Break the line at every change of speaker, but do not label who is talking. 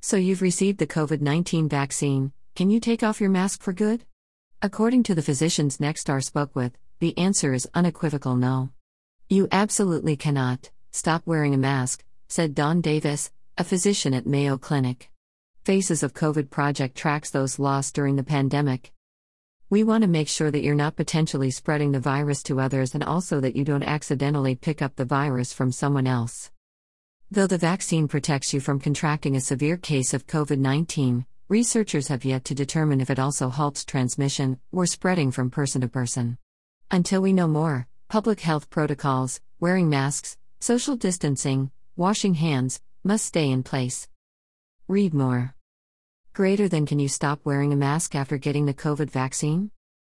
So you've received the COVID 19 vaccine, can you take off your mask for good? According to the physicians Nexstar spoke with, the answer is unequivocal no. You absolutely cannot stop wearing a mask, said Don Davis, a physician at Mayo Clinic. Faces of COVID project tracks those lost during the pandemic. We want to make sure that you're not potentially spreading the virus to others and also that you don't accidentally pick up the virus from someone else. Though the vaccine protects you from contracting a severe case of COVID 19, researchers have yet to determine if it also halts transmission or spreading from person to person. Until we know more, public health protocols, wearing masks, social distancing, washing hands, must stay in place. Read more. Greater than Can you stop wearing a mask after getting the COVID vaccine?